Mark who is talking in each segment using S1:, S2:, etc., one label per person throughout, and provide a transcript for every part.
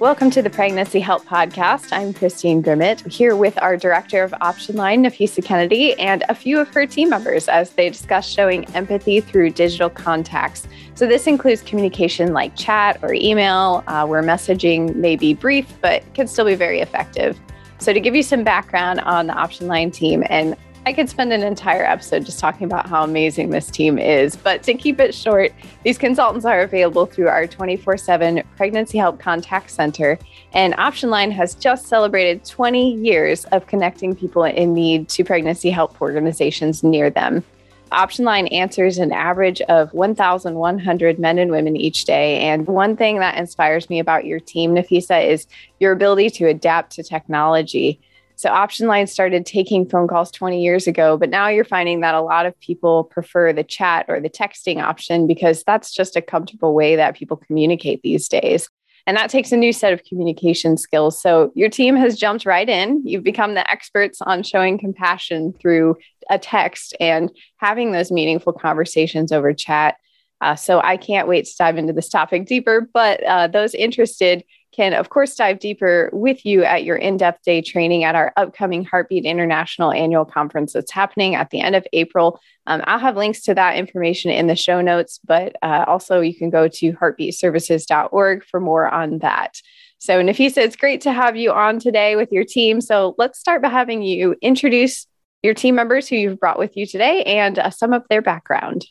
S1: Welcome to the Pregnancy Help Podcast. I'm Christine Grimmett here with our director of Option Line, Nafisa Kennedy, and a few of her team members as they discuss showing empathy through digital contacts. So, this includes communication like chat or email, uh, where messaging may be brief but can still be very effective. So, to give you some background on the Option Line team and I could spend an entire episode just talking about how amazing this team is. But to keep it short, these consultants are available through our 24 7 Pregnancy Help Contact Center. And Option Line has just celebrated 20 years of connecting people in need to pregnancy help organizations near them. Option Line answers an average of 1,100 men and women each day. And one thing that inspires me about your team, Nafisa, is your ability to adapt to technology. So Option Line started taking phone calls 20 years ago, but now you're finding that a lot of people prefer the chat or the texting option because that's just a comfortable way that people communicate these days. And that takes a new set of communication skills. So your team has jumped right in. You've become the experts on showing compassion through a text and having those meaningful conversations over chat. Uh, so I can't wait to dive into this topic deeper. But uh, those interested, can, of course, dive deeper with you at your in depth day training at our upcoming Heartbeat International Annual Conference that's happening at the end of April. Um, I'll have links to that information in the show notes, but uh, also you can go to heartbeatservices.org for more on that. So, Nafisa, it's great to have you on today with your team. So, let's start by having you introduce your team members who you've brought with you today and uh, some of their background.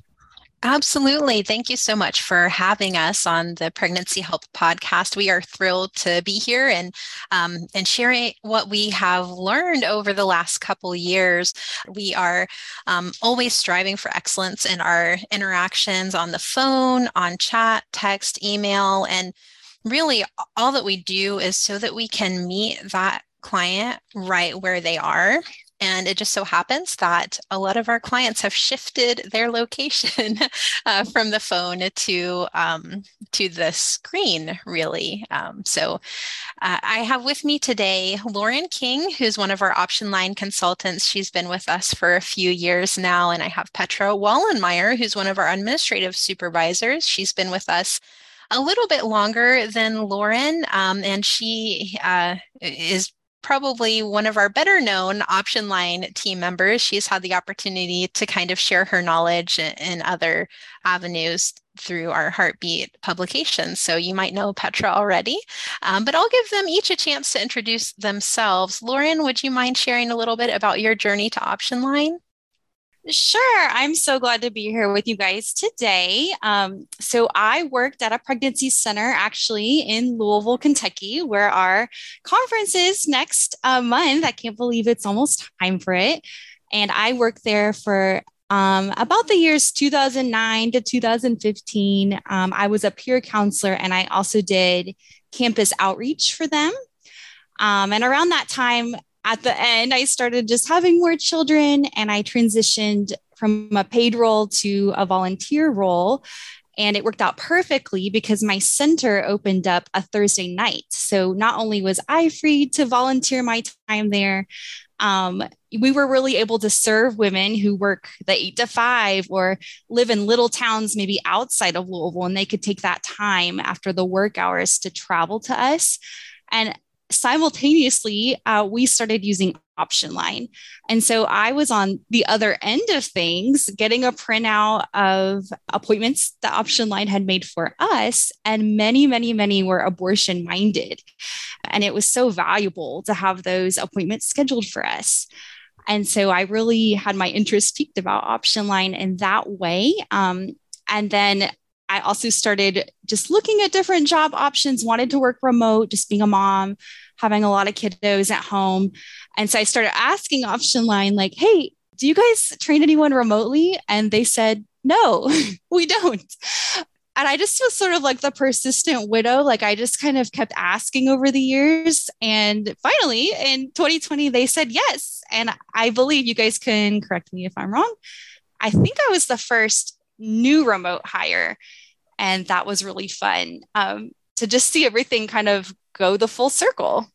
S2: Absolutely. Thank you so much for having us on the Pregnancy Help podcast. We are thrilled to be here and um, and sharing what we have learned over the last couple years. We are um, always striving for excellence in our interactions on the phone, on chat, text, email, and really all that we do is so that we can meet that client right where they are and it just so happens that a lot of our clients have shifted their location uh, from the phone to um, to the screen, really. Um, so uh, I have with me today Lauren King, who's one of our option line consultants. She's been with us for a few years now. And I have Petra Wallenmeyer, who's one of our administrative supervisors. She's been with us a little bit longer than Lauren, um, and she uh, is probably one of our better known option line team members. She's had the opportunity to kind of share her knowledge in other avenues through our heartbeat publications. So you might know Petra already, um, but I'll give them each a chance to introduce themselves. Lauren, would you mind sharing a little bit about your journey to option line?
S3: Sure. I'm so glad to be here with you guys today. Um, so, I worked at a pregnancy center actually in Louisville, Kentucky, where our conference is next uh, month. I can't believe it's almost time for it. And I worked there for um, about the years 2009 to 2015. Um, I was a peer counselor and I also did campus outreach for them. Um, and around that time, at the end, I started just having more children and I transitioned from a paid role to a volunteer role. And it worked out perfectly because my center opened up a Thursday night. So not only was I free to volunteer my time there, um, we were really able to serve women who work the eight to five or live in little towns, maybe outside of Louisville, and they could take that time after the work hours to travel to us. And simultaneously, uh, we started using option line. And so I was on the other end of things, getting a printout of appointments that option line had made for us. And many, many, many were abortion minded. And it was so valuable to have those appointments scheduled for us. And so I really had my interest piqued about option line in that way. Um, and then I also started just looking at different job options, wanted to work remote, just being a mom, having a lot of kiddos at home. And so I started asking Option Line, like, hey, do you guys train anyone remotely? And they said, no, we don't. And I just was sort of like the persistent widow. Like I just kind of kept asking over the years. And finally, in 2020, they said yes. And I believe you guys can correct me if I'm wrong. I think I was the first new remote hire. And that was really fun um, to just see everything kind of go the full circle.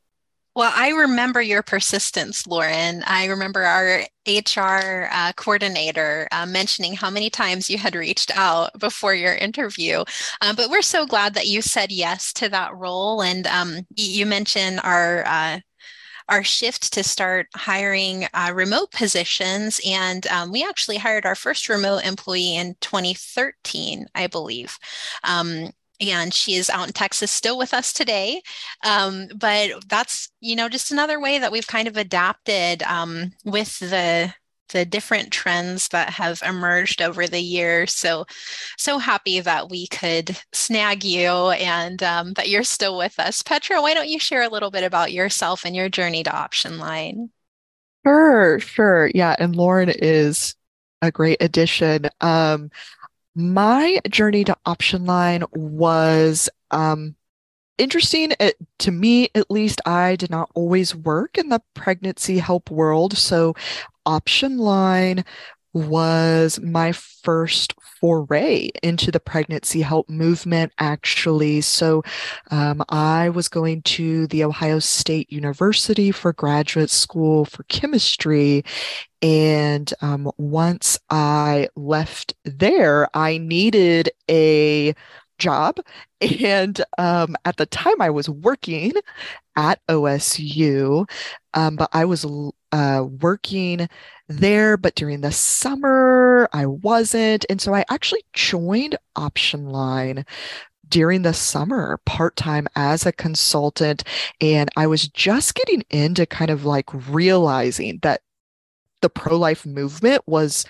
S2: Well, I remember your persistence, Lauren. I remember our HR uh, coordinator uh, mentioning how many times you had reached out before your interview. Uh, but we're so glad that you said yes to that role. And um, you mentioned our uh, our shift to start hiring uh, remote positions. And um, we actually hired our first remote employee in 2013, I believe. Um, and she is out in Texas still with us today. Um, but that's you know just another way that we've kind of adapted um, with the the different trends that have emerged over the years. So, so happy that we could snag you and um, that you're still with us. Petra, why don't you share a little bit about yourself and your journey to Option Line?
S4: Sure, sure. Yeah. And Lauren is a great addition. Um, my journey to option line was um, interesting. It, to me, at least, I did not always work in the pregnancy help world. So, option line was my first foray into the pregnancy help movement, actually. So, um, I was going to the Ohio State University for graduate school for chemistry. And um, once I left there, I needed a job. And um, at the time, I was working at OSU, um, but I was uh, working there, but during the summer, I wasn't. And so I actually joined Option Line during the summer part time as a consultant. And I was just getting into kind of like realizing that the pro life movement was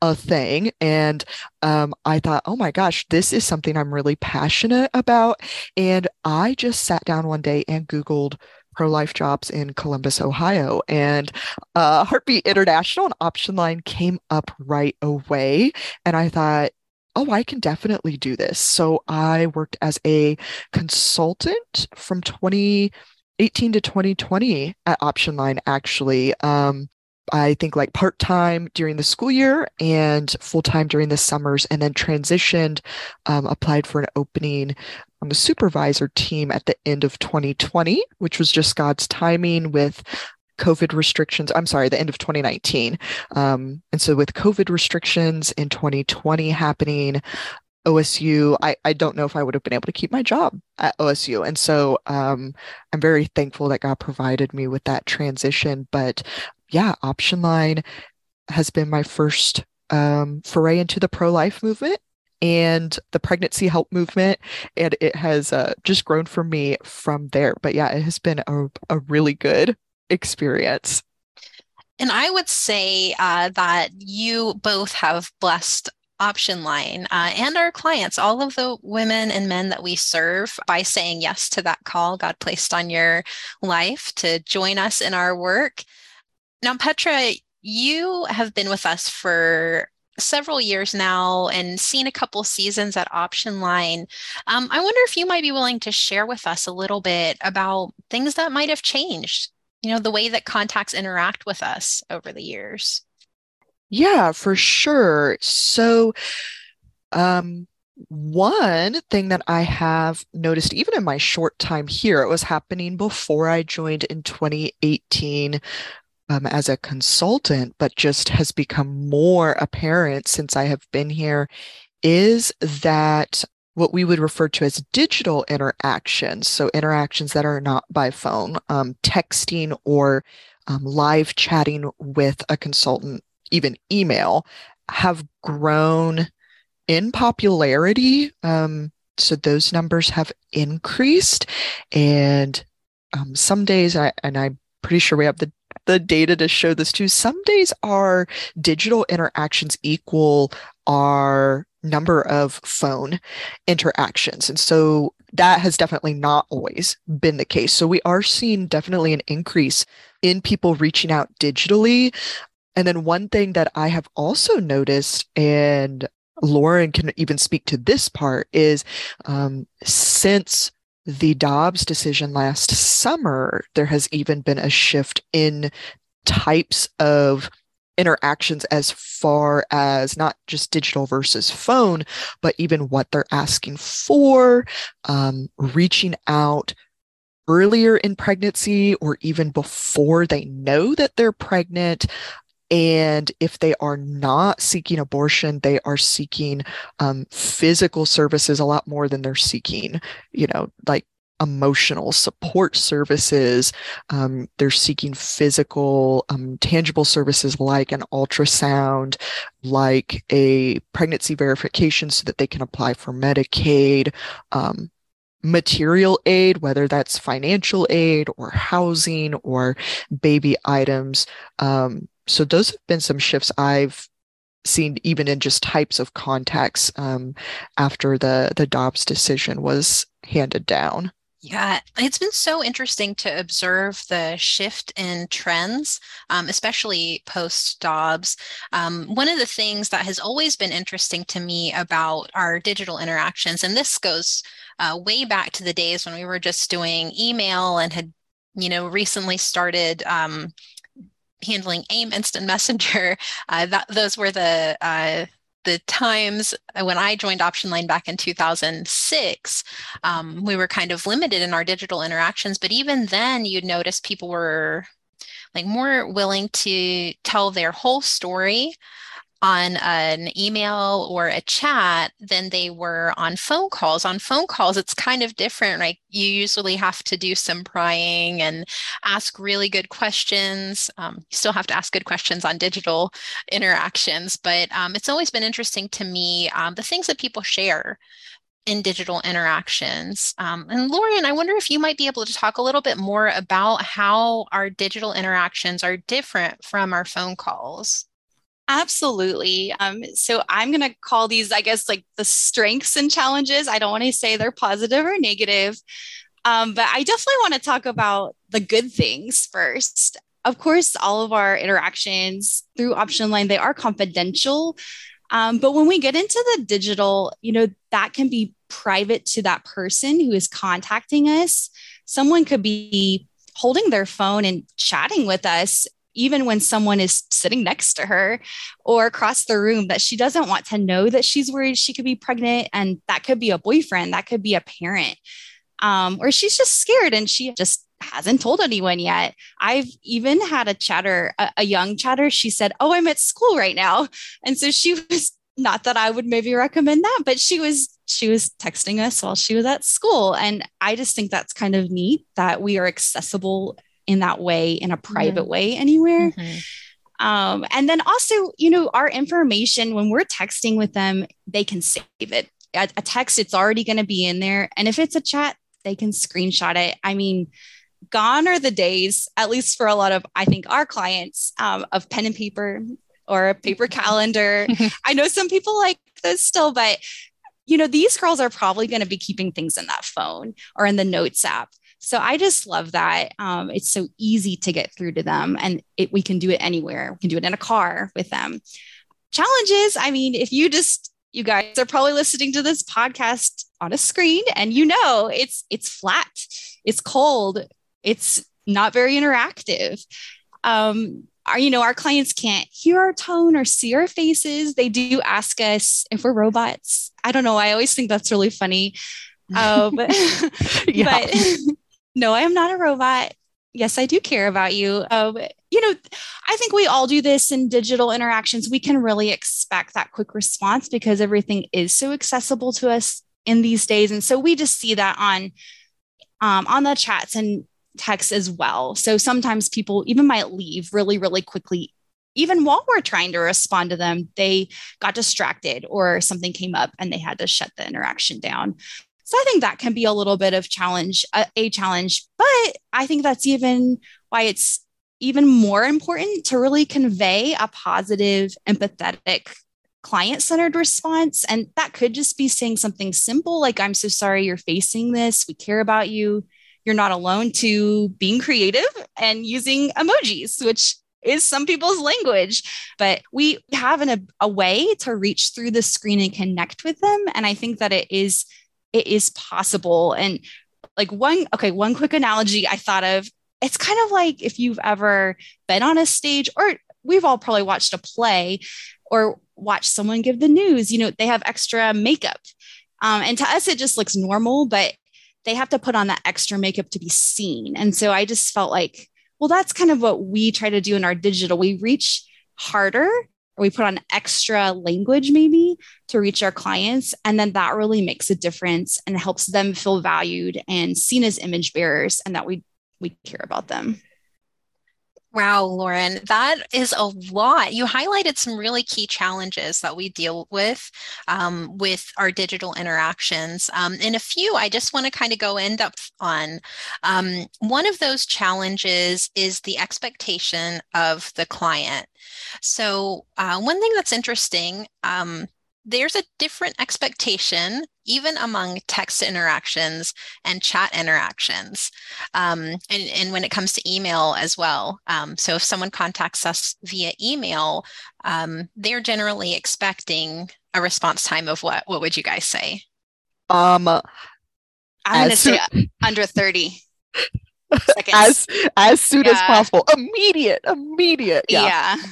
S4: a thing. And um, I thought, oh my gosh, this is something I'm really passionate about. And I just sat down one day and Googled pro life jobs in Columbus, Ohio. And uh, Heartbeat International and Option Line came up right away. And I thought, oh, I can definitely do this. So I worked as a consultant from 2018 to 2020 at Option Line, actually. Um, I think like part time during the school year and full time during the summers, and then transitioned, um, applied for an opening on the supervisor team at the end of 2020, which was just God's timing with COVID restrictions. I'm sorry, the end of 2019. Um, and so with COVID restrictions in 2020 happening, OSU, I, I don't know if I would have been able to keep my job at OSU. And so um, I'm very thankful that God provided me with that transition. But yeah, Option Line has been my first um, foray into the pro life movement and the pregnancy help movement. And it has uh, just grown for me from there. But yeah, it has been a, a really good experience.
S2: And I would say uh, that you both have blessed option line uh, and our clients, all of the women and men that we serve, by saying yes to that call God placed on your life to join us in our work. Now, Petra, you have been with us for several years now and seen a couple seasons at Option Line. Um, I wonder if you might be willing to share with us a little bit about things that might have changed, you know, the way that contacts interact with us over the years.
S4: Yeah, for sure. So, um, one thing that I have noticed, even in my short time here, it was happening before I joined in 2018 um, as a consultant, but just has become more apparent since I have been here, is that what we would refer to as digital interactions, so interactions that are not by phone, um, texting or um, live chatting with a consultant even email, have grown in popularity. Um, so those numbers have increased. And um, some days, I, and I'm pretty sure we have the the data to show this too. Some days our digital interactions equal our number of phone interactions. And so that has definitely not always been the case. So we are seeing definitely an increase in people reaching out digitally. And then one thing that I have also noticed, and Lauren can even speak to this part, is um, since the Dobbs decision last summer, there has even been a shift in types of interactions as far as not just digital versus phone, but even what they're asking for, um, reaching out earlier in pregnancy or even before they know that they're pregnant. And if they are not seeking abortion, they are seeking um, physical services a lot more than they're seeking, you know, like emotional support services. Um, they're seeking physical, um, tangible services like an ultrasound, like a pregnancy verification so that they can apply for Medicaid. Um, material aid, whether that's financial aid or housing or baby items. Um, so those have been some shifts I've seen even in just types of contacts um, after the the Dobbs decision was handed down.
S2: Yeah, it's been so interesting to observe the shift in trends, um, especially post Dobbs. Um, one of the things that has always been interesting to me about our digital interactions, and this goes uh, way back to the days when we were just doing email and had, you know, recently started um, handling AIM Instant Messenger. Uh, that, those were the uh, the times when I joined Option Line back in 2006, um, we were kind of limited in our digital interactions. But even then, you'd notice people were like more willing to tell their whole story on an email or a chat than they were on phone calls. On phone calls, it's kind of different. Like you usually have to do some prying and ask really good questions. Um, you still have to ask good questions on digital interactions, but um, it's always been interesting to me um, the things that people share in digital interactions. Um, and Lauren, I wonder if you might be able to talk a little bit more about how our digital interactions are different from our phone calls.
S3: Absolutely. Um, so I'm going to call these, I guess, like the strengths and challenges. I don't want to say they're positive or negative, um, but I definitely want to talk about the good things first. Of course, all of our interactions through OptionLine, they are confidential. Um, but when we get into the digital, you know, that can be private to that person who is contacting us. Someone could be holding their phone and chatting with us even when someone is sitting next to her or across the room that she doesn't want to know that she's worried she could be pregnant and that could be a boyfriend that could be a parent um, or she's just scared and she just hasn't told anyone yet. I've even had a chatter a, a young chatter. She said oh i'm at school right now. And so she was not that i would maybe recommend that but she was she was texting us while she was at school. And i just think that's kind of neat that we are accessible in that way in a private mm-hmm. way anywhere. Mm-hmm. Um, and then also, you know, our information when we're texting with them, they can save it. A, a text, it's already going to be in there. And if it's a chat, they can screenshot it. I mean, gone are the days, at least for a lot of, I think, our clients, um, of pen and paper or a paper mm-hmm. calendar. I know some people like this still, but you know, these girls are probably going to be keeping things in that phone or in the notes app. So I just love that. Um, it's so easy to get through to them, and it, we can do it anywhere. We can do it in a car with them. Challenges. I mean, if you just you guys are probably listening to this podcast on a screen, and you know it's it's flat, it's cold, it's not very interactive. Um, our, you know, our clients can't hear our tone or see our faces. They do ask us if we're robots. I don't know. I always think that's really funny. Um, yeah. but no, I am not a robot. Yes, I do care about you. Um, you know, I think we all do this in digital interactions. We can really expect that quick response because everything is so accessible to us in these days. And so we just see that on um, on the chats and texts as well. So sometimes people even might leave really, really quickly even while we're trying to respond to them, they got distracted or something came up and they had to shut the interaction down. So I think that can be a little bit of challenge, a, a challenge, but I think that's even why it's even more important to really convey a positive, empathetic, client centered response. And that could just be saying something simple like, I'm so sorry you're facing this. We care about you. You're not alone, to being creative and using emojis, which is some people's language. But we have an, a, a way to reach through the screen and connect with them. And I think that it is it is possible. And like one, okay, one quick analogy I thought of it's kind of like if you've ever been on a stage or we've all probably watched a play or watched someone give the news, you know, they have extra makeup. Um, and to us, it just looks normal, but they have to put on that extra makeup to be seen. And so I just felt like, well, that's kind of what we try to do in our digital. We reach harder or we put on extra language maybe to reach our clients. And then that really makes a difference and helps them feel valued and seen as image bearers and that we we care about them.
S2: Wow, Lauren, that is a lot. You highlighted some really key challenges that we deal with um, with our digital interactions. Um, and a few I just want to kind of go end up on. Um, one of those challenges is the expectation of the client. So, uh, one thing that's interesting um, there's a different expectation even among text interactions and chat interactions um, and, and when it comes to email as well um, so if someone contacts us via email um, they're generally expecting a response time of what what would you guys say
S4: um
S3: i'm going to say under 30
S4: seconds. as as soon yeah. as possible immediate immediate yeah.
S3: yeah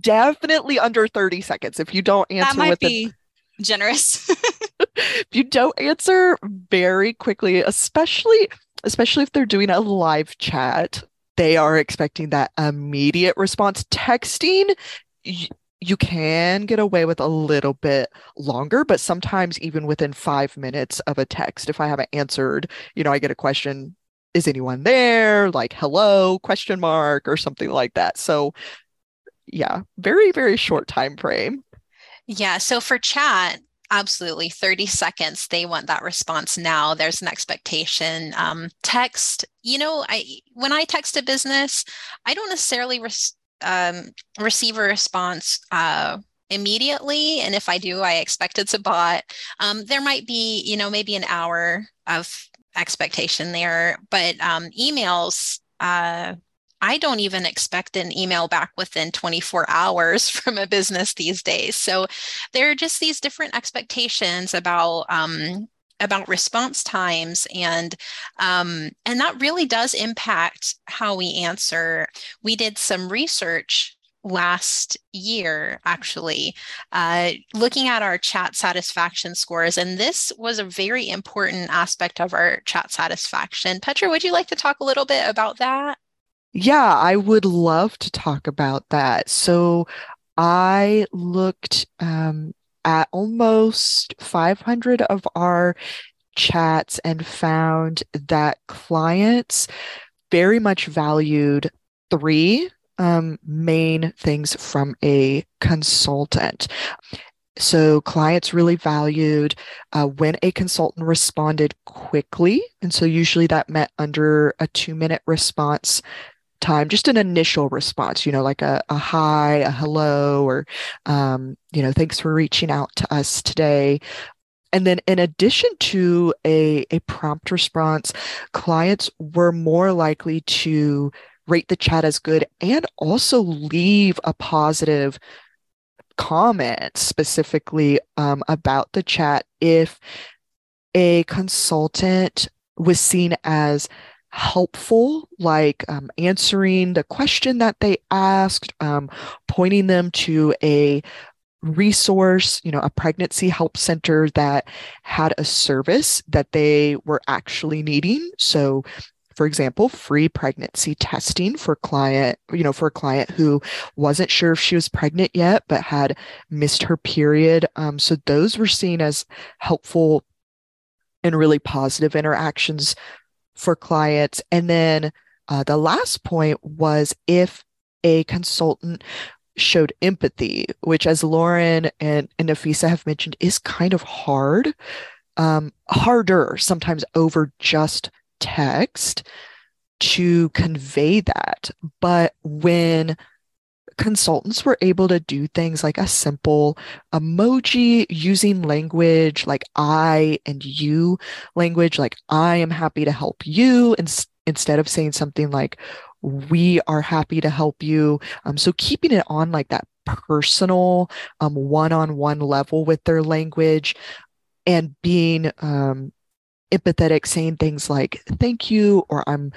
S4: definitely under 30 seconds if you don't answer
S3: that might be generous.
S4: if you don't answer very quickly, especially especially if they're doing a live chat, they are expecting that immediate response. Texting, y- you can get away with a little bit longer, but sometimes even within five minutes of a text, if I haven't answered, you know, I get a question, is anyone there? Like, hello, question mark, or something like that. So yeah, very, very short time frame.
S2: Yeah. So for chat, absolutely 30 seconds they want that response now there's an expectation um, text you know i when i text a business i don't necessarily um, receive a response uh, immediately and if i do i expect it's a bot um, there might be you know maybe an hour of expectation there but um, emails uh, I don't even expect an email back within 24 hours from a business these days. So there are just these different expectations about um, about response times and um, and that really does impact how we answer. We did some research last year actually uh, looking at our chat satisfaction scores and this was a very important aspect of our chat satisfaction petra would you like to talk a little bit about that
S4: yeah, I would love to talk about that. So I looked um, at almost 500 of our chats and found that clients very much valued three um, main things from a consultant. So, clients really valued uh, when a consultant responded quickly. And so, usually that meant under a two minute response time, just an initial response, you know, like a, a hi, a hello, or, um, you know, thanks for reaching out to us today. And then, in addition to a, a prompt response, clients were more likely to rate the chat as good and also leave a positive comment specifically um, about the chat if a consultant was seen as helpful, like um, answering the question that they asked, um, pointing them to a resource, you know, a pregnancy help center that had a service that they were actually needing. So, for example, free pregnancy testing for client, you know, for a client who wasn't sure if she was pregnant yet, but had missed her period. Um, so those were seen as helpful and really positive interactions for clients. And then uh, the last point was if a consultant showed empathy, which, as Lauren and, and Nafisa have mentioned, is kind of hard, um, harder sometimes over just text to convey that. But when consultants were able to do things like a simple emoji using language like I and you language, like I am happy to help you, instead of saying something like we are happy to help you. Um, so keeping it on like that personal, um, one-on-one level with their language, and being um, empathetic, saying things like "thank you" or "I'm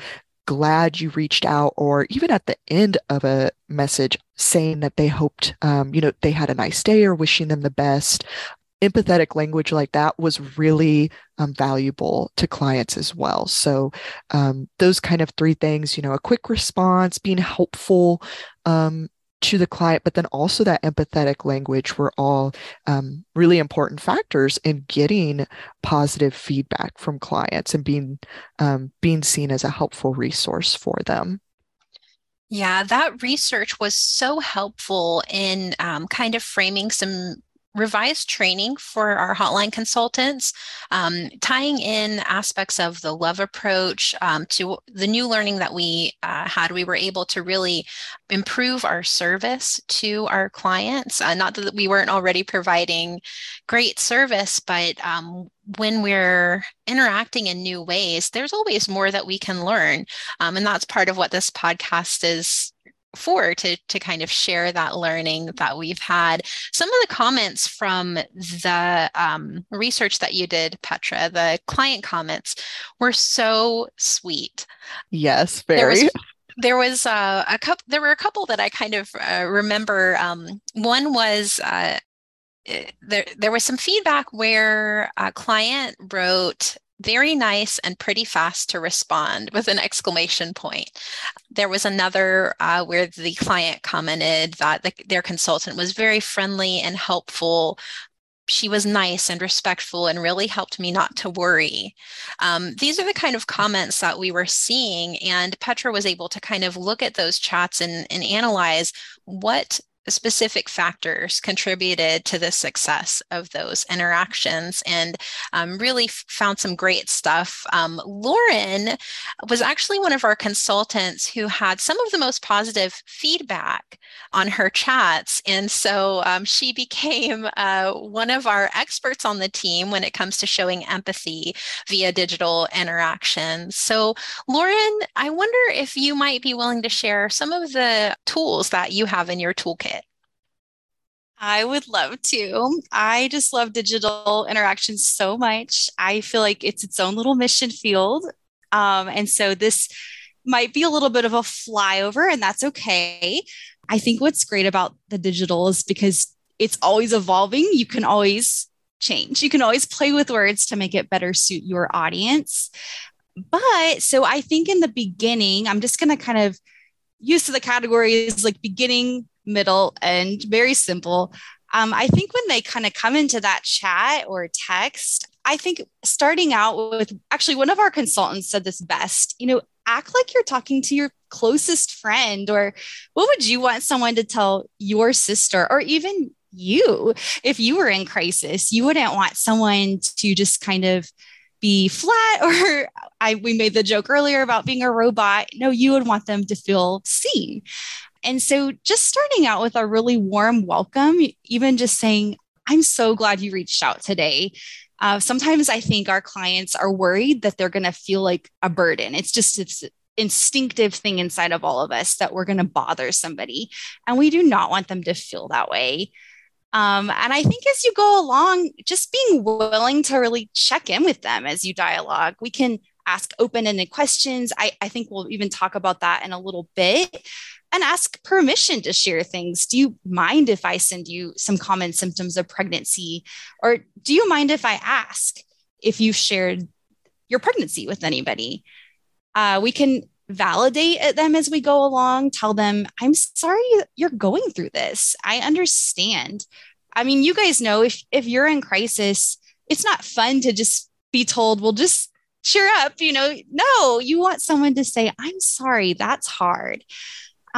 S4: glad you reached out, or even at the end of a message saying that they hoped, um, you know, they had a nice day or wishing them the best. empathetic language like that was really um, valuable to clients as well. So, um, those kind of three things, you know, a quick response, being helpful um, to the client, but then also that empathetic language were all um, really important factors in getting positive feedback from clients and being um, being seen as a helpful resource for them.
S2: Yeah, that research was so helpful in um, kind of framing some revised training for our hotline consultants, um, tying in aspects of the love approach um, to the new learning that we uh, had. We were able to really improve our service to our clients. Uh, not that we weren't already providing great service, but um, when we're interacting in new ways, there's always more that we can learn. Um, and that's part of what this podcast is for to, to kind of share that learning that we've had. Some of the comments from the um, research that you did, Petra, the client comments were so sweet.
S4: Yes, very.
S2: There was, uh, a couple. There were a couple that I kind of uh, remember. Um, one was uh, eh, there. There was some feedback where a client wrote very nice and pretty fast to respond with an exclamation point. There was another uh, where the client commented that the, their consultant was very friendly and helpful. She was nice and respectful and really helped me not to worry. Um, these are the kind of comments that we were seeing, and Petra was able to kind of look at those chats and, and analyze what specific factors contributed to the success of those interactions and um, really found some great stuff. Um, Lauren was actually one of our consultants who had some of the most positive feedback on her chats. And so um, she became uh, one of our experts on the team when it comes to showing empathy via digital interactions. So, Lauren, I wonder if you might be willing to share some of the tools that you have in your toolkit.
S3: I would love to. I just love digital interactions so much. I feel like it's its own little mission field. Um, and so this might be a little bit of a flyover, and that's okay. I think what's great about the digital is because it's always evolving. You can always change, you can always play with words to make it better suit your audience. But so I think in the beginning, I'm just going to kind of use the categories like beginning, middle, and very simple. Um, I think when they kind of come into that chat or text, I think starting out with actually one of our consultants said this best, you know, act like you're talking to your closest friend, or what would you want someone to tell your sister or even you if you were in crisis? You wouldn't want someone to just kind of be flat or I we made the joke earlier about being a robot. No, you would want them to feel seen. And so just starting out with a really warm welcome, even just saying, I'm so glad you reached out today. Uh, sometimes I think our clients are worried that they're going to feel like a burden. It's just, it's instinctive thing inside of all of us that we're going to bother somebody. And we do not want them to feel that way. Um, and I think as you go along, just being willing to really check in with them as you dialogue, we can ask open ended questions. I, I think we'll even talk about that in a little bit and ask permission to share things. Do you mind if I send you some common symptoms of pregnancy? Or do you mind if I ask if you've shared your pregnancy with anybody? Uh, we can validate them as we go along, tell them, I'm sorry you're going through this. I understand. I mean, you guys know if, if you're in crisis, it's not fun to just be told, well, just cheer up. You know, no, you want someone to say, I'm sorry, that's hard.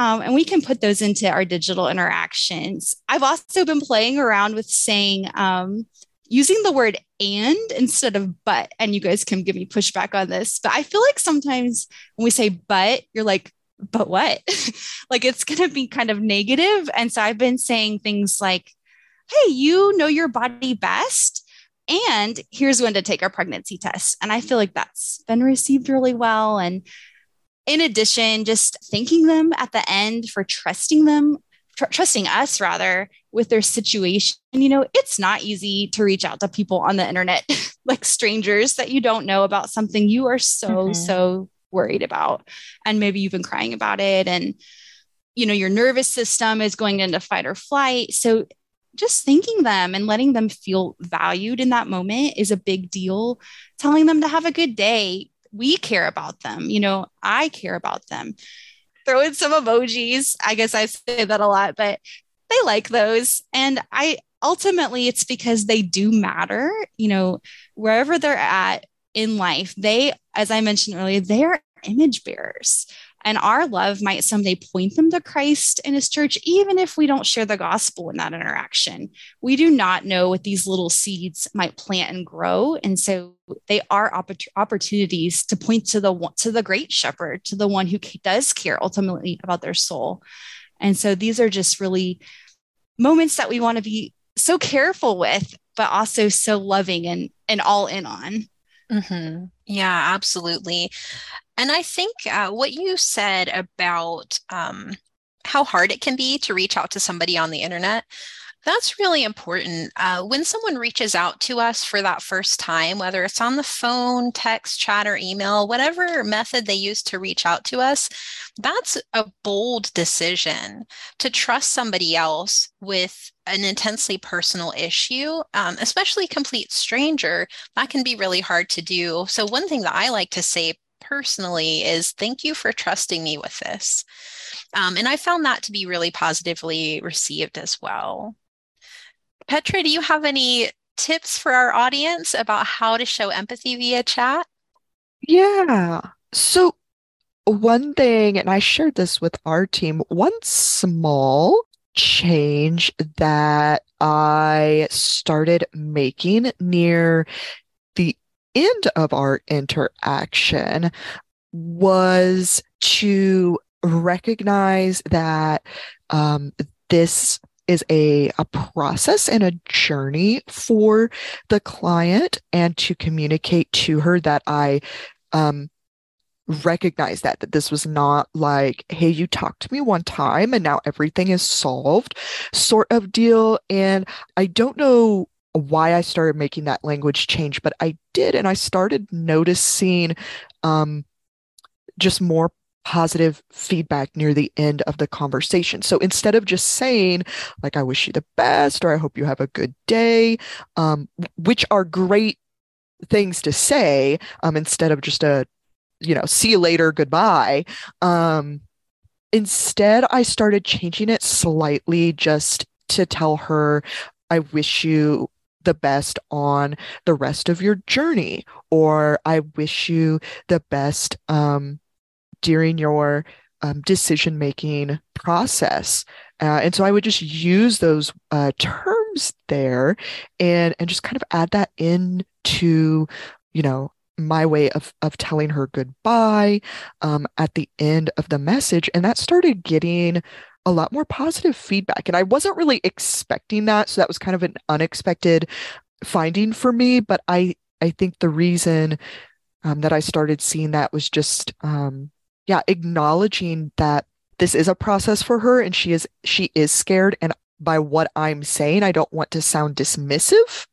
S3: Um, and we can put those into our digital interactions. I've also been playing around with saying, um, using the word and instead of but. And you guys can give me pushback on this, but I feel like sometimes when we say but, you're like, but what? like it's going to be kind of negative. And so I've been saying things like, hey, you know your body best. And here's when to take our pregnancy test. And I feel like that's been received really well. And in addition, just thanking them at the end for trusting them, tr- trusting us rather with their situation. You know, it's not easy to reach out to people on the internet, like strangers that you don't know about something you are so, mm-hmm. so worried about. And maybe you've been crying about it and you know your nervous system is going into fight or flight so just thanking them and letting them feel valued in that moment is a big deal. Telling them to have a good day. We care about them. You know, I care about them. Throw in some emojis. I guess I say that a lot, but they like those. And I ultimately, it's because they do matter. You know, wherever they're at in life, they, as I mentioned earlier, they're image bearers. And our love might someday point them to Christ and his church, even if we don't share the gospel in that interaction. We do not know what these little seeds might plant and grow. And so they are opp- opportunities to point to the to the great shepherd, to the one who does care ultimately about their soul. And so these are just really moments that we want to be so careful with, but also so loving and and all in on.
S2: Mm-hmm. Yeah, absolutely. And I think uh, what you said about um, how hard it can be to reach out to somebody on the internet, that's really important. Uh, when someone reaches out to us for that first time, whether it's on the phone, text, chat, or email, whatever method they use to reach out to us, that's a bold decision to trust somebody else with an intensely personal issue, um, especially complete stranger. That can be really hard to do. So, one thing that I like to say personally is thank you for trusting me with this. Um, and I found that to be really positively received as well. Petra, do you have any tips for our audience about how to show empathy via chat?
S4: Yeah. So, one thing, and I shared this with our team, one small change that I started making near end of our interaction was to recognize that um, this is a, a process and a journey for the client and to communicate to her that I um, recognize that that this was not like hey you talked to me one time and now everything is solved sort of deal. And i don't know why I started making that language change, but I did, and I started noticing um, just more positive feedback near the end of the conversation. So instead of just saying, like, I wish you the best, or I hope you have a good day, um, which are great things to say, um, instead of just a, you know, see you later, goodbye. Um, instead, I started changing it slightly just to tell her, I wish you the best on the rest of your journey, or I wish you the best um, during your um, decision making process. Uh, and so I would just use those uh, terms there and, and just kind of add that into, you know, my way of of telling her goodbye um, at the end of the message and that started getting a lot more positive feedback. And I wasn't really expecting that. So that was kind of an unexpected finding for me. But I, I think the reason um, that I started seeing that was just, um, yeah, acknowledging that this is a process for her and she is, she is scared. And by what I'm saying, I don't want to sound dismissive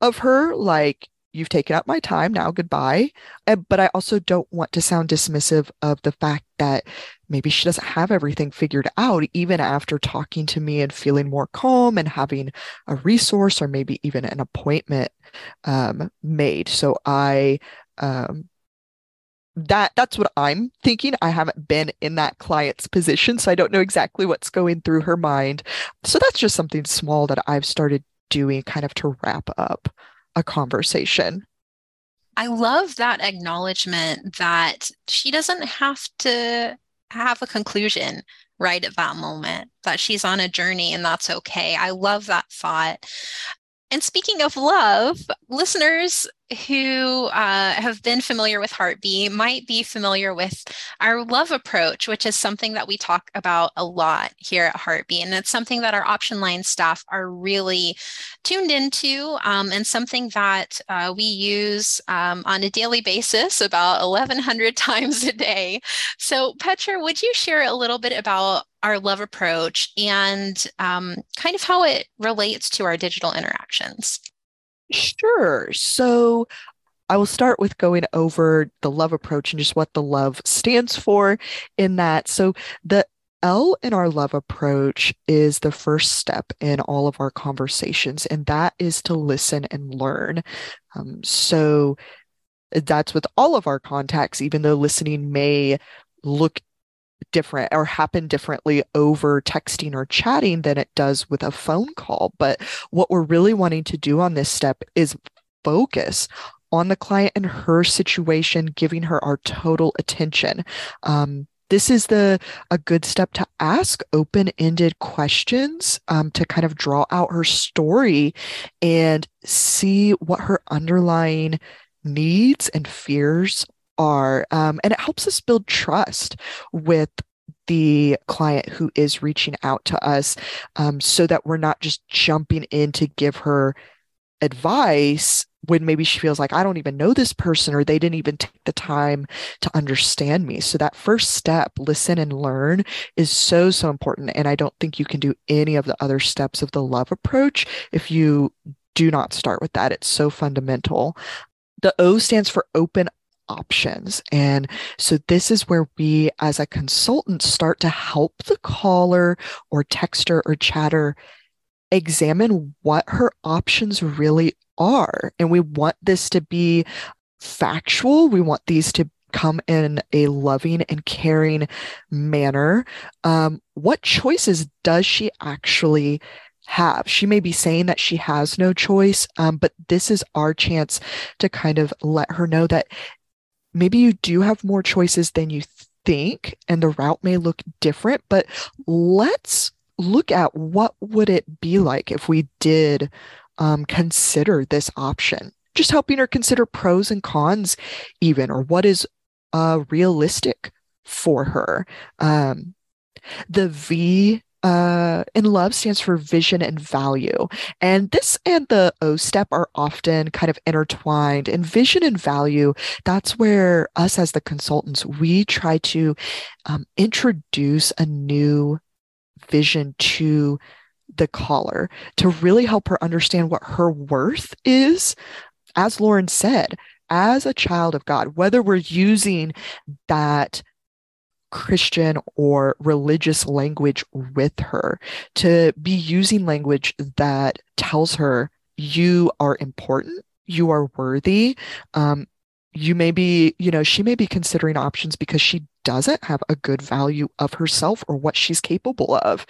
S4: of her. Like, you've taken up my time now goodbye. But i also don't want to sound dismissive of the fact that maybe she doesn't have everything figured out even after talking to me and feeling more calm and having a resource or maybe even an appointment um, made. So i um, that that's what i'm thinking. I haven't been in that client's position so i don't know exactly what's going through her mind. So that's just something small that i've started doing kind of to wrap up a conversation.
S2: I love that acknowledgement that she doesn't have to have a conclusion right at that moment, that she's on a journey and that's okay. I love that thought. And speaking of love, listeners who uh, have been familiar with Heartbeat might be familiar with our love approach, which is something that we talk about a lot here at Heartbeat. And it's something that our option line staff are really tuned into um, and something that uh, we use um, on a daily basis about 1,100 times a day. So, Petra, would you share a little bit about our love approach and um, kind of how it relates to our digital interactions?
S4: Sure. So I will start with going over the love approach and just what the love stands for in that. So the L in our love approach is the first step in all of our conversations, and that is to listen and learn. Um, so that's with all of our contacts, even though listening may look different or happen differently over texting or chatting than it does with a phone call. But what we're really wanting to do on this step is focus on the client and her situation, giving her our total attention. Um, this is the a good step to ask open-ended questions um, to kind of draw out her story and see what her underlying needs and fears are. Um, and it helps us build trust with the client who is reaching out to us um, so that we're not just jumping in to give her advice when maybe she feels like I don't even know this person or they didn't even take the time to understand me. So that first step, listen and learn, is so, so important. And I don't think you can do any of the other steps of the love approach if you do not start with that. It's so fundamental. The O stands for open options. And so this is where we, as a consultant, start to help the caller or texter or chatter examine what her options really are. And we want this to be factual. We want these to come in a loving and caring manner. Um, what choices does she actually have? She may be saying that she has no choice, um, but this is our chance to kind of let her know that maybe you do have more choices than you think and the route may look different but let's look at what would it be like if we did um, consider this option? Just helping her consider pros and cons even or what is uh, realistic for her. Um, the v uh, in love stands for vision and value. And this and the O step are often kind of intertwined. And vision and value, that's where us as the consultants, we try to um, introduce a new vision to the caller to really help her understand what her worth is. As Lauren said, as a child of God, whether we're using that Christian or religious language with her, to be using language that tells her you are important, you are worthy. Um, you may be, you know, she may be considering options because she doesn't have a good value of herself or what she's capable of.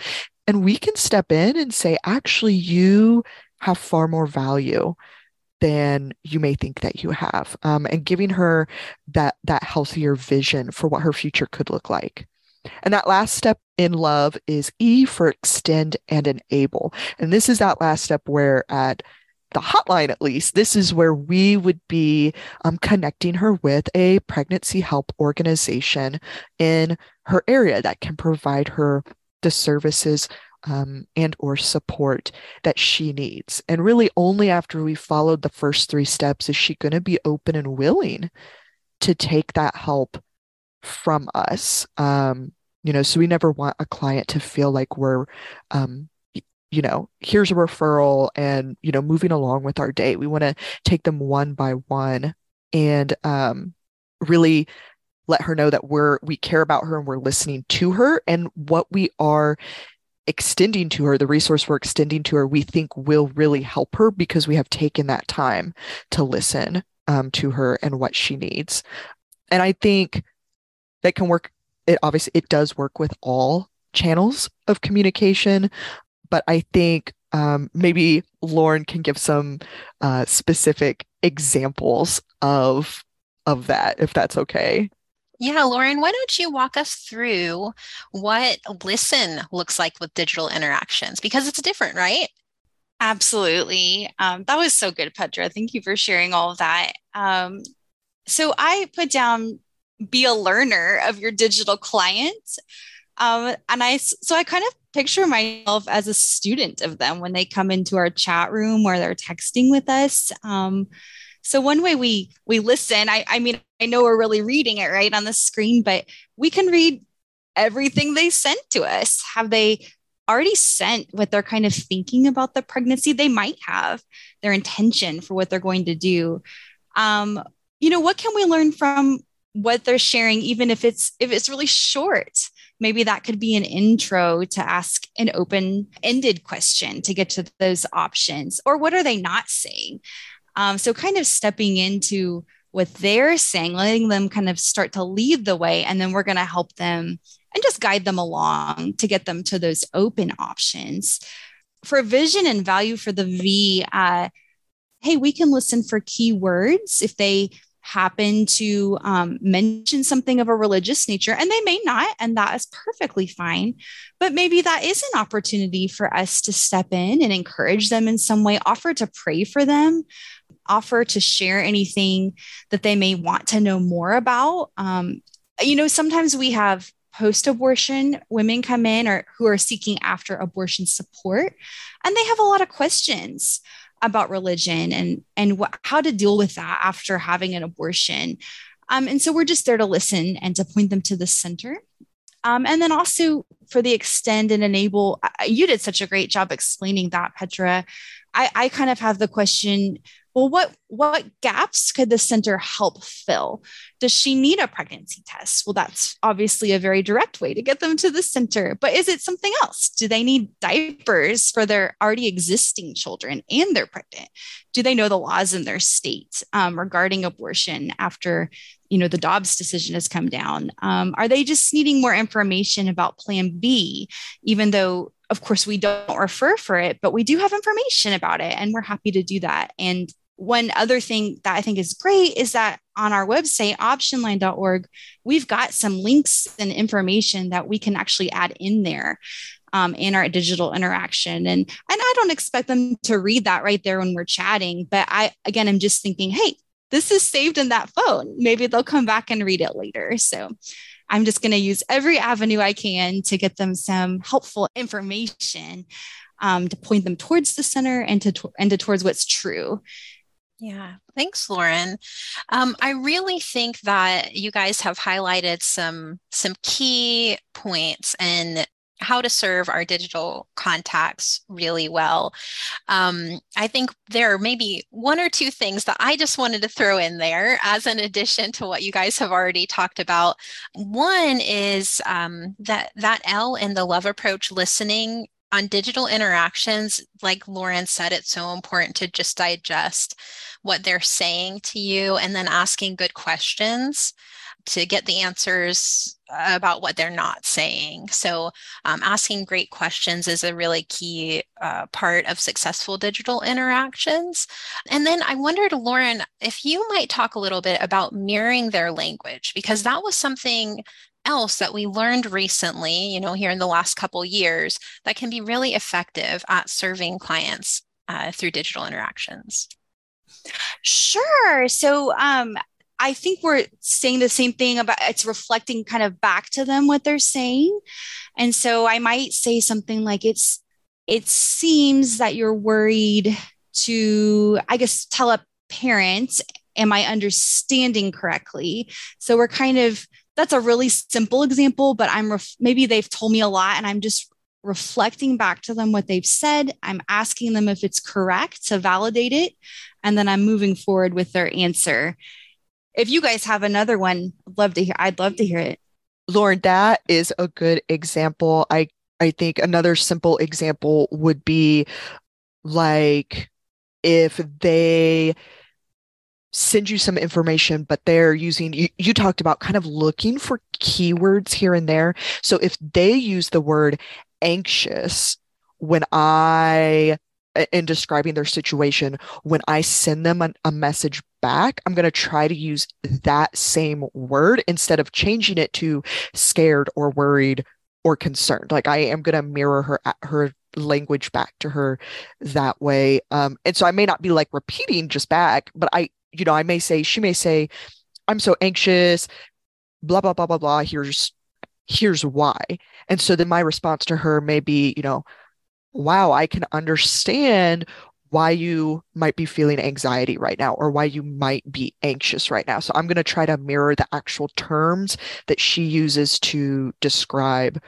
S4: And we can step in and say, actually, you have far more value than you may think that you have um, and giving her that that healthier vision for what her future could look like. And that last step in love is e for extend and enable. And this is that last step where at the hotline at least this is where we would be um, connecting her with a pregnancy help organization in her area that can provide her the services um, and or support that she needs. And really only after we followed the first three steps is she going to be open and willing to take that help from us. Um, you know so we never want a client to feel like we're um, you know here's a referral and you know moving along with our day. We want to take them one by one and um, really let her know that we're we care about her and we're listening to her and what we are extending to her, the resource we're extending to her, we think will really help her because we have taken that time to listen um, to her and what she needs. And I think that can work. It obviously it does work with all channels of communication, but I think um, maybe Lauren can give some uh, specific examples of of that, if that's okay.
S2: Yeah, Lauren, why don't you walk us through what listen looks like with digital interactions? Because it's different, right?
S3: Absolutely. Um, that was so good, Petra. Thank you for sharing all of that. Um, so I put down be a learner of your digital client. Um, and I, so I kind of picture myself as a student of them when they come into our chat room or they're texting with us. Um, so one way we we listen, I, I mean, I know we're really reading it right on the screen, but we can read everything they sent to us. Have they already sent what they're kind of thinking about the pregnancy? They might have their intention for what they're going to do. Um, you know, what can we learn from what they're sharing, even if it's if it's really short? Maybe that could be an intro to ask an open ended question to get to those options. Or what are they not saying? Um, so, kind of stepping into what they're saying, letting them kind of start to lead the way, and then we're going to help them and just guide them along to get them to those open options. For vision and value for the V, uh, hey, we can listen for keywords if they happen to um, mention something of a religious nature, and they may not, and that is perfectly fine. But maybe that is an opportunity for us to step in and encourage them in some way, offer to pray for them, offer to share anything that they may want to know more about. Um, you know, sometimes we have post abortion women come in or who are seeking after abortion support and they have a lot of questions about religion and and what, how to deal with that after having an abortion. Um, and so we're just there to listen and to point them to the center. Um, and then also for the extend and enable, you did such a great job explaining that, Petra. I, I kind of have the question well what what gaps could the center help fill? Does she need a pregnancy test? Well that's obviously a very direct way to get them to the center but is it something else? Do they need diapers for their already existing children and they're pregnant? Do they know the laws in their state um, regarding abortion after you know the dobbs decision has come down? Um, are they just needing more information about plan b even though of course we don't refer for it but we do have information about it and we're happy to do that and one other thing that I think is great is that on our website, optionline.org, we've got some links and information that we can actually add in there um, in our digital interaction. And, and I don't expect them to read that right there when we're chatting. But I, again, I'm just thinking, hey, this is saved in that phone. Maybe they'll come back and read it later. So I'm just going to use every avenue I can to get them some helpful information um, to point them towards the center and to, and to towards what's true.
S2: Yeah, thanks, Lauren. Um, I really think that you guys have highlighted some some key points and how to serve our digital contacts really well. Um, I think there are maybe one or two things that I just wanted to throw in there as an addition to what you guys have already talked about. One is um, that that L in the love approach listening on digital interactions, like Lauren said, it's so important to just digest what they're saying to you and then asking good questions to get the answers about what they're not saying. So, um, asking great questions is a really key uh, part of successful digital interactions. And then I wondered, Lauren, if you might talk a little bit about mirroring their language, because that was something else that we learned recently, you know, here in the last couple years that can be really effective at serving clients uh, through digital interactions?
S3: Sure. So, um, I think we're saying the same thing about it's reflecting kind of back to them what they're saying. And so I might say something like it's it seems that you're worried to I guess tell a parent am I understanding correctly? So we're kind of that's a really simple example, but I'm ref- maybe they've told me a lot and I'm just reflecting back to them what they've said. I'm asking them if it's correct to validate it. And then I'm moving forward with their answer. If you guys have another one, I'd love to hear. I'd love to hear it.
S4: Lauren, that is a good example. I I think another simple example would be like if they send you some information, but they're using, you, you talked about kind of looking for keywords here and there. So if they use the word anxious when I, in describing their situation, when I send them a, a message back, I'm going to try to use that same word instead of changing it to scared or worried or concerned. Like I am going to mirror her her language back to her that way. Um, and so I may not be like repeating just back, but I you know, I may say, she may say, I'm so anxious, blah, blah, blah, blah, blah. Here's, here's why. And so then my response to her may be, you know, wow, I can understand why you might be feeling anxiety right now or why you might be anxious right now. So I'm going to try to mirror the actual terms that she uses to describe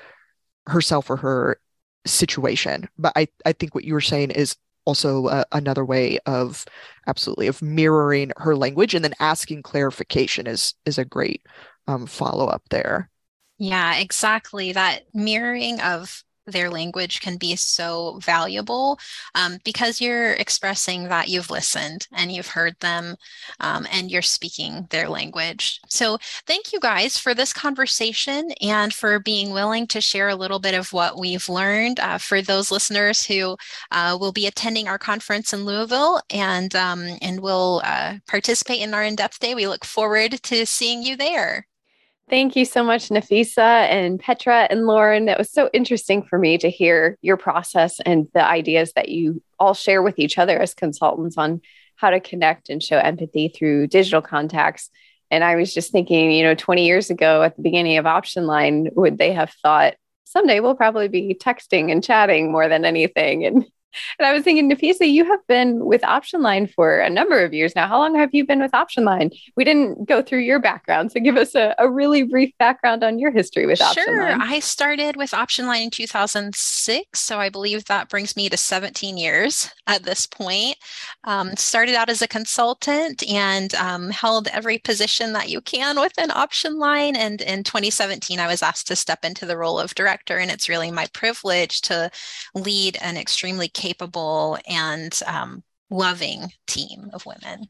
S4: herself or her situation. But I, I think what you were saying is also uh, another way of absolutely of mirroring her language and then asking clarification is is a great um, follow up there
S2: Yeah, exactly. That mirroring of their language can be so valuable um, because you're expressing that you've listened and you've heard them um, and you're speaking their language. So, thank you guys for this conversation and for being willing to share a little bit of what we've learned. Uh, for those listeners who uh, will be attending our conference in Louisville and um, and will uh, participate in our in-depth day, we look forward to seeing you there.
S1: Thank you so much, Nafisa and Petra and Lauren. That was so interesting for me to hear your process and the ideas that you all share with each other as consultants on how to connect and show empathy through digital contacts. And I was just thinking, you know, 20 years ago at the beginning of Option Line, would they have thought someday we'll probably be texting and chatting more than anything? And and I was thinking, Nafisa, you have been with Option Line for a number of years now. How long have you been with Option Line? We didn't go through your background, so give us a, a really brief background on your history with Option
S2: sure.
S1: Line.
S2: I started with Option Line in 2006, so I believe that brings me to 17 years at this point. Um, started out as a consultant and um, held every position that you can within Option Line. And in 2017, I was asked to step into the role of director, and it's really my privilege to lead an extremely capable and um, loving team of women.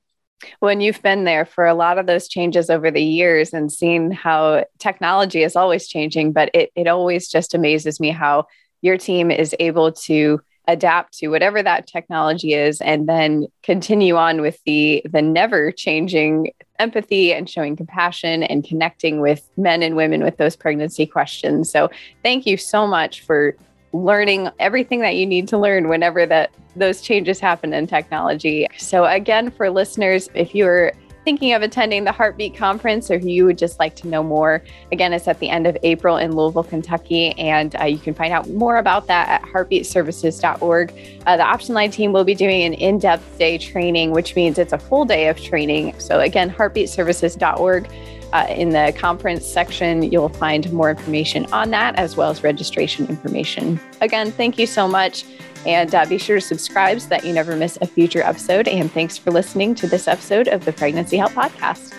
S1: When you've been there for a lot of those changes over the years and seen how technology is always changing, but it, it always just amazes me how your team is able to adapt to whatever that technology is and then continue on with the the never changing empathy and showing compassion and connecting with men and women with those pregnancy questions so thank you so much for learning everything that you need to learn whenever that those changes happen in technology. So again, for listeners, if you're thinking of attending the Heartbeat Conference or if you would just like to know more, again, it's at the end of April in Louisville, Kentucky. And uh, you can find out more about that at heartbeatservices.org. Uh, the Option Line team will be doing an in depth day training, which means it's a full day of training. So, again, heartbeatservices.org. Uh, in the conference section, you'll find more information on that as well as registration information. Again, thank you so much. And uh, be sure to subscribe so that you never miss a future episode. And thanks for listening to this episode of the Pregnancy Help Podcast.